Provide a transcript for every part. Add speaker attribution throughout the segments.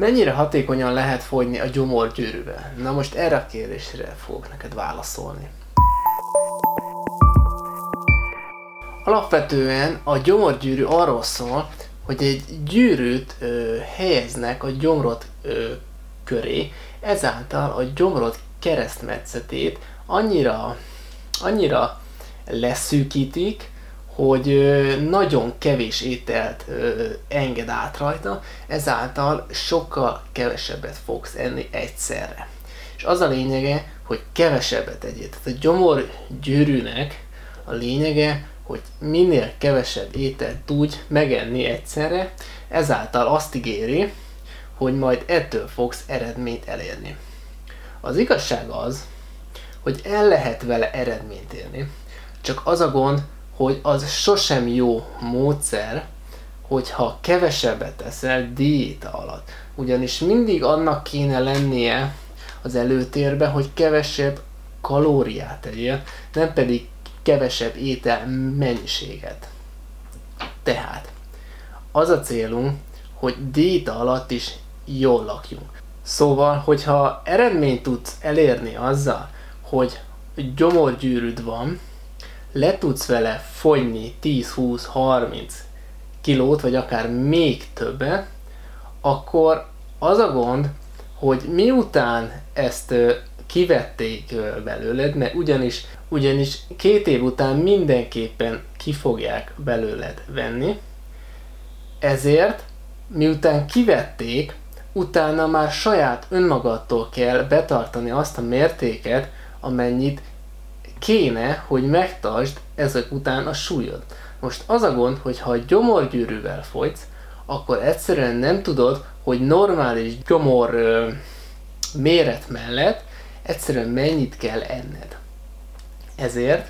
Speaker 1: Mennyire hatékonyan lehet fogyni a gyomorgyűrűvel? Na most erre a kérdésre fogok neked válaszolni. Alapvetően a gyomorgyűrű arról szól, hogy egy gyűrűt ö, helyeznek a gyomrod ö, köré, ezáltal a gyomrod keresztmetszetét annyira, annyira leszűkítik, hogy nagyon kevés ételt enged át rajta, ezáltal sokkal kevesebbet fogsz enni egyszerre. És az a lényege, hogy kevesebbet egyél. Tehát a gyomorgyűrűnek a lényege, hogy minél kevesebb ételt tudj megenni egyszerre, ezáltal azt ígéri, hogy majd ettől fogsz eredményt elérni. Az igazság az, hogy el lehet vele eredményt érni, csak az a gond, hogy az sosem jó módszer, hogyha kevesebbet teszel diéta alatt. Ugyanis mindig annak kéne lennie az előtérbe, hogy kevesebb kalóriát egyél, nem pedig kevesebb étel mennyiséget. Tehát az a célunk, hogy diéta alatt is jól lakjunk. Szóval, hogyha eredményt tudsz elérni azzal, hogy gyomorgyűrűd van, le tudsz vele fogyni 10-20-30 kilót, vagy akár még többet, akkor az a gond, hogy miután ezt kivették belőled, mert ugyanis, ugyanis két év után mindenképpen ki fogják belőled venni, ezért miután kivették, utána már saját önmagadtól kell betartani azt a mértéket, amennyit kéne, hogy megtartsd ezek után a súlyod. Most az a gond, hogy ha gyomorgyűrűvel folysz, akkor egyszerűen nem tudod, hogy normális gyomor ö, méret mellett egyszerűen mennyit kell enned. Ezért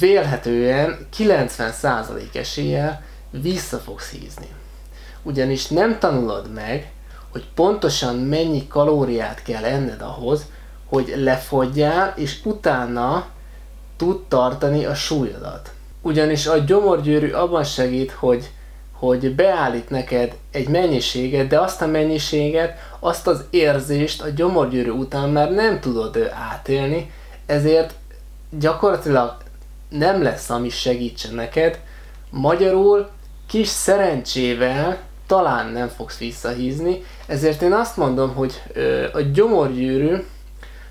Speaker 1: vélhetően 90% eséllyel vissza fogsz hízni. Ugyanis nem tanulod meg, hogy pontosan mennyi kalóriát kell enned ahhoz, hogy lefogyjál, és utána tud tartani a súlyodat. Ugyanis a gyomorgyűrű abban segít, hogy, hogy beállít neked egy mennyiséget, de azt a mennyiséget, azt az érzést a gyomorgyűrű után már nem tudod átélni, ezért gyakorlatilag nem lesz, ami segítsen neked. Magyarul kis szerencsével talán nem fogsz visszahízni, ezért én azt mondom, hogy a gyomorgyűrű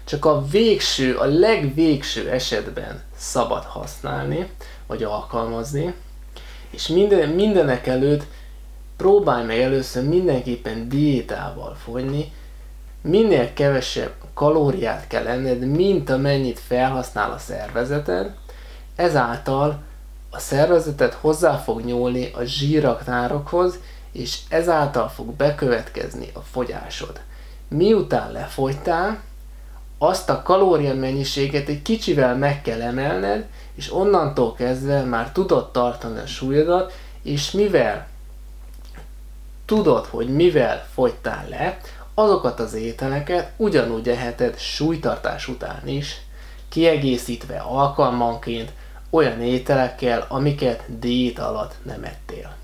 Speaker 1: csak a végső, a legvégső esetben szabad használni, vagy alkalmazni, és minden, mindenek előtt próbálj meg először mindenképpen diétával fogyni, minél kevesebb kalóriát kell enned, mint amennyit felhasznál a szervezeted, ezáltal a szervezeted hozzá fog nyúlni a zsíraktárokhoz, és ezáltal fog bekövetkezni a fogyásod. Miután lefogytál, azt a kalória mennyiséget egy kicsivel meg kell emelned, és onnantól kezdve már tudod tartani a súlyodat, és mivel tudod, hogy mivel fogytál le, azokat az ételeket ugyanúgy eheted súlytartás után is, kiegészítve alkalmanként olyan ételekkel, amiket diét alatt nem ettél.